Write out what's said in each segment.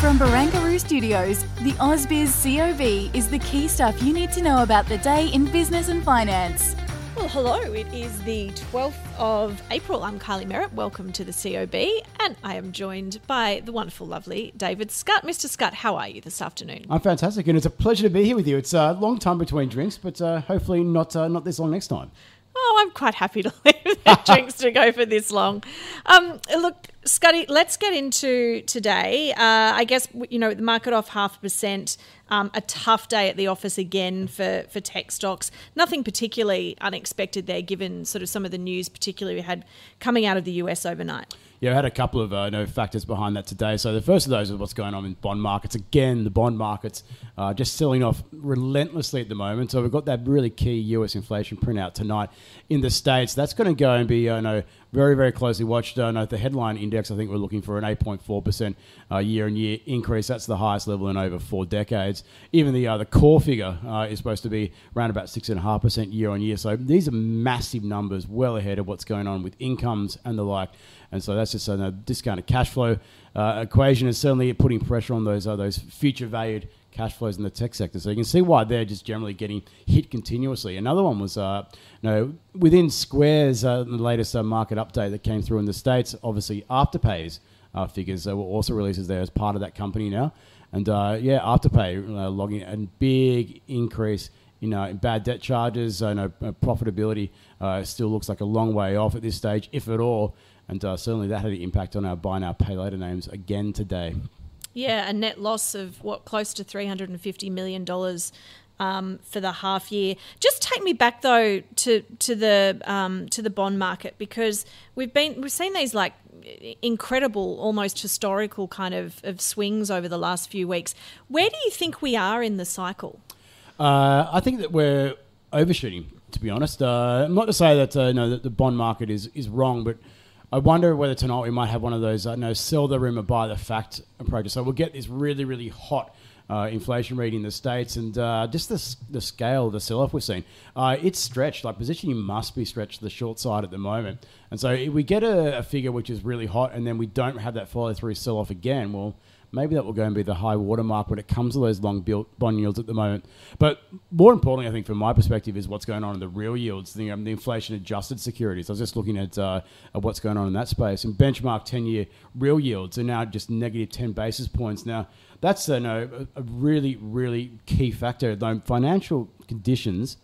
From Barangaroo Studios, the AusBiz COB is the key stuff you need to know about the day in business and finance. Well, hello. It is the 12th of April. I'm Carly Merritt. Welcome to the COB. And I am joined by the wonderful, lovely David Scott. Mr. Scott, how are you this afternoon? I'm fantastic, and it's a pleasure to be here with you. It's a long time between drinks, but uh, hopefully not uh, not this long next time. Oh, I'm quite happy to leave the drinks to go for this long. Um, look, Scotty, let's get into today. Uh, I guess you know the market off half a percent. Um, a tough day at the office again for for tech stocks. Nothing particularly unexpected there, given sort of some of the news, particularly we had coming out of the US overnight. Yeah, I had a couple of uh, you know, factors behind that today. So the first of those is what's going on in bond markets. Again, the bond markets uh, just selling off relentlessly at the moment. So we've got that really key US inflation printout tonight in the states. That's going to go and be uh, you know very very closely watched. Uh, note the headline index. I think we're looking for an 8.4 percent uh, year on year increase. That's the highest level in over four decades. Even the uh, the core figure uh, is supposed to be around about six and a half percent year on year. So these are massive numbers, well ahead of what's going on with incomes and the like. And so that's just a discounted cash flow uh, equation is certainly putting pressure on those uh, those future valued cash flows in the tech sector. So you can see why they're just generally getting hit continuously. Another one was, uh, you know, within Square's uh, the latest uh, market update that came through in the states. Obviously, Afterpay's uh, figures were also releases there as part of that company now. And uh, yeah, Afterpay uh, logging a big increase you know, bad debt charges. I know profitability uh, still looks like a long way off at this stage, if at all. And uh, certainly that had an impact on our buy now, pay later names again today. Yeah, a net loss of what close to three hundred and fifty million dollars um, for the half year. Just take me back though to to the um, to the bond market because we've been we've seen these like incredible, almost historical kind of, of swings over the last few weeks. Where do you think we are in the cycle? Uh, I think that we're overshooting. To be honest, uh, not to say that uh, no, that the bond market is is wrong, but I wonder whether tonight we might have one of those, I uh, know, sell the rumor, buy the fact approaches. So we'll get this really, really hot uh, inflation reading in the States and uh, just the, the scale of the sell off we've seen. Uh, it's stretched. Like positioning must be stretched to the short side at the moment. And so if we get a, a figure which is really hot and then we don't have that follow through sell off again, well, maybe that will go and be the high watermark when it comes to those long bond yields at the moment. But more importantly, I think from my perspective, is what's going on in the real yields, the, um, the inflation adjusted securities. I was just looking at, uh, at what's going on in that space. And benchmark 10 year real yields are now just negative 10 basis points. Now, that's uh, no, a, a really, really key factor. Though financial conditions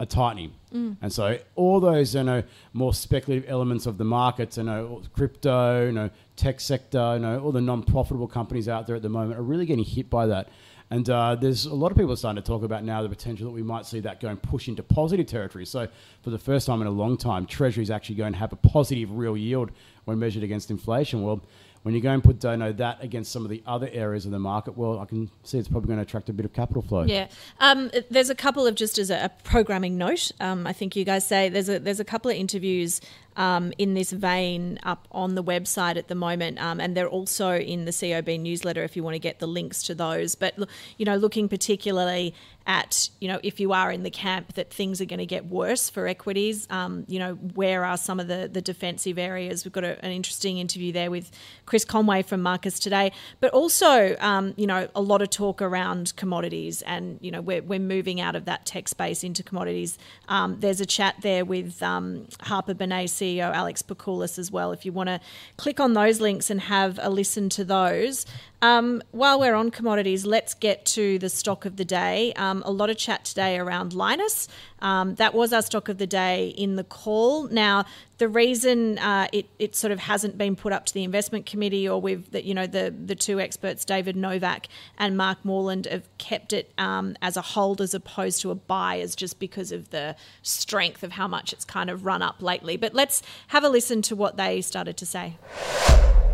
are tightening. Mm. And so all those you know more speculative elements of the markets, you know, crypto, you know, tech sector, you know, all the non-profitable companies out there at the moment are really getting hit by that. And uh, there's a lot of people starting to talk about now the potential that we might see that going push into positive territory. So for the first time in a long time, Treasury is actually going to have a positive real yield when measured against inflation. Well, when you go and put Dono that against some of the other areas of the market, well, I can see it's probably going to attract a bit of capital flow. Yeah, um, there's a couple of just as a, programming note. Um, I think you guys say there's a there's a couple of interviews um, in this vein up on the website at the moment, um, and they're also in the COB newsletter if you want to get the links to those. But you know, looking particularly at you know if you are in the camp that things are going to get worse for equities, um, you know where are some of the the defensive areas? We've got a, an interesting interview there with Chris Conway from Marcus today, but also um, you know a lot of talk around commodities, and you know we're we're moving out of that tech space into commodities. Um, there's a chat there with um, Harper Benet CEO Alex Pakoulis as well. If you want to click on those links and have a listen to those. Um, while we're on commodities, let's get to the stock of the day. Um, a lot of chat today around Lynas. Um, that was our stock of the day in the call. Now, the reason uh, it, it sort of hasn't been put up to the investment committee or with the, you know the the two experts David Novak and Mark Morland have kept it um, as a hold as opposed to a buy is just because of the strength of how much it's kind of run up lately. But let's have a listen to what they started to say.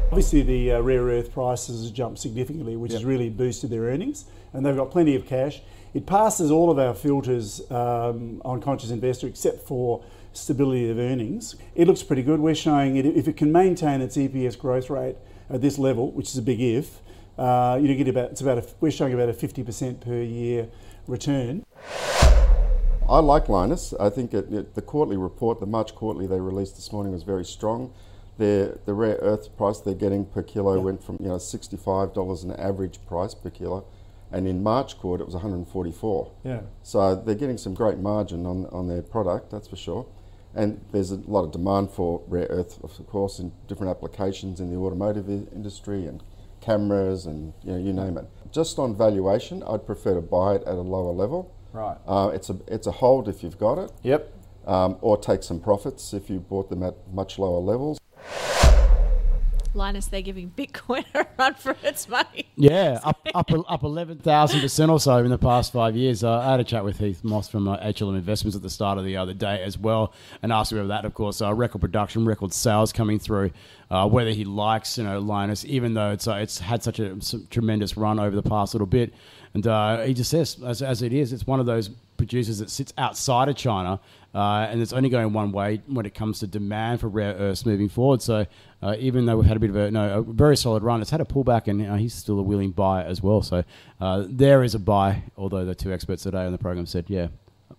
Obviously, the uh, rare earth prices have jumped significantly, which yep. has really boosted their earnings, and they've got plenty of cash. It passes all of our filters um, on Conscious Investor except for stability of earnings. It looks pretty good. We're showing it if it can maintain its EPS growth rate at this level, which is a big if. Uh, you get about it's about a, we're showing about a 50% per year return. I like Lynas. I think it, it, the quarterly report, the March quarterly they released this morning, was very strong. Their, the rare earth price they're getting per kilo yep. went from you know $65 an average price per kilo and in March quarter it was 144. Yeah. So they're getting some great margin on, on their product, that's for sure. And there's a lot of demand for rare earth, of course, in different applications in the automotive industry and cameras and you know you name it. Just on valuation, I'd prefer to buy it at a lower level. Right. Uh, it's a it's a hold if you've got it. Yep. Um, or take some profits if you bought them at much lower levels. Lynas, they're giving Bitcoin a run for its money. Yeah, up up up eleven thousand percent or so in the past five years. Uh, I had a chat with Heath Moss from uh, HLM Investments at the start of the other day as well, and asked him about that. Of course, uh, record production, record sales coming through. Uh, whether he likes you know Lynas, even though it's uh, it's had such a tremendous run over the past little bit, and uh, he just says as, as it is, it's one of those producers that sits outside of China, uh, and it's only going one way when it comes to demand for rare earths moving forward. So uh, even though we've had a bit of a, no, a very solid run, it's had a pullback, and uh, he's still a willing buy as well. So uh, there is a buy, although the two experts today on the program said, yeah,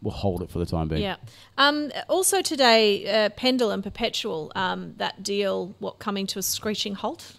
we'll hold it for the time being. Yeah. Um, also today, uh, Pendal and Perpetual, um, that deal, what coming to a screeching halt?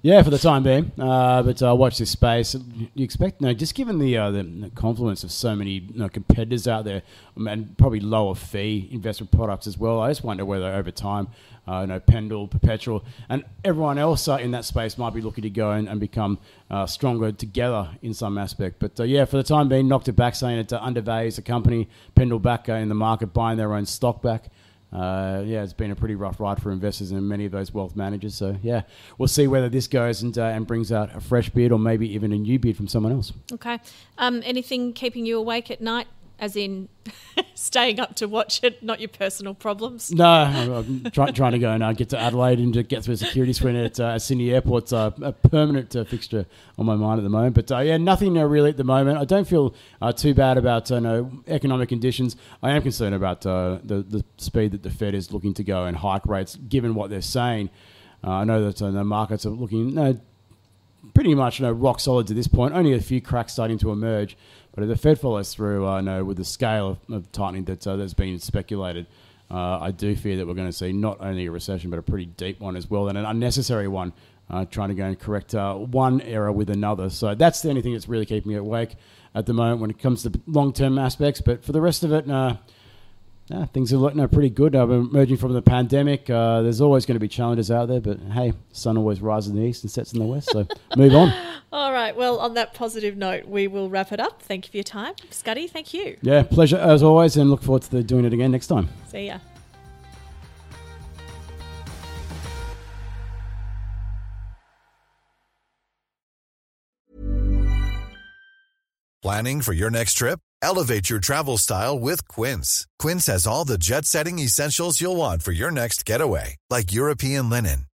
Yeah, for the time being. Uh, but uh, watch this space. You expect, no, just given the, uh, the confluence of so many you know, competitors out there, and probably lower fee investment products as well. I just wonder whether over time, uh, you know, Pendal, Perpetual, and everyone else uh, in that space might be looking to go and, and become uh, stronger together in some aspect. But uh, yeah, for the time being, knocked it back, saying it undervalues the company. Pendal back in the market, buying their own stock back uh, yeah, it's been a pretty rough ride for investors and many of those wealth managers. So yeah, we'll see whether this goes and uh, and brings out a fresh bid or maybe even a new bid from someone else. Okay. Um, anything keeping you awake at night? as in staying up to watch it, not your personal problems. No, I'm try, trying to go and uh, get to Adelaide and to get through a security screen at uh, Sydney Airport's uh, a permanent uh, fixture on my mind at the moment. But uh, yeah, nothing really at the moment. I don't feel uh, too bad about no, economic conditions. I am concerned about the, the speed that the Fed is looking to go and hike rates, given what they're saying. I know that the markets are looking pretty much you know, rock solid to this point. Only a few cracks starting to emerge. But if the Fed follows through, I uh, know with the scale of, of tightening that uh, that's been speculated, uh, I do fear that we're going to see not only a recession but a pretty deep one as well, and an unnecessary one. Uh, trying to go and correct uh, one error with another. So that's the only thing that's really keeping me awake at the moment when it comes to long term aspects. But for the rest of it, things are looking pretty good. Uh, emerging from the pandemic, uh, there's always going to be challenges out there, but hey, sun always rises in the east and sets in the west. So move on. All right. Well, on that positive note, we will wrap it up. Thank you for your time, Scotty. Thank you. Yeah, pleasure as always, and look forward to the, doing it again next time. See ya. Planning for your next trip. Elevate your travel style with Quince. Quince has all the jet setting essentials you'll want for your next getaway, like European linen,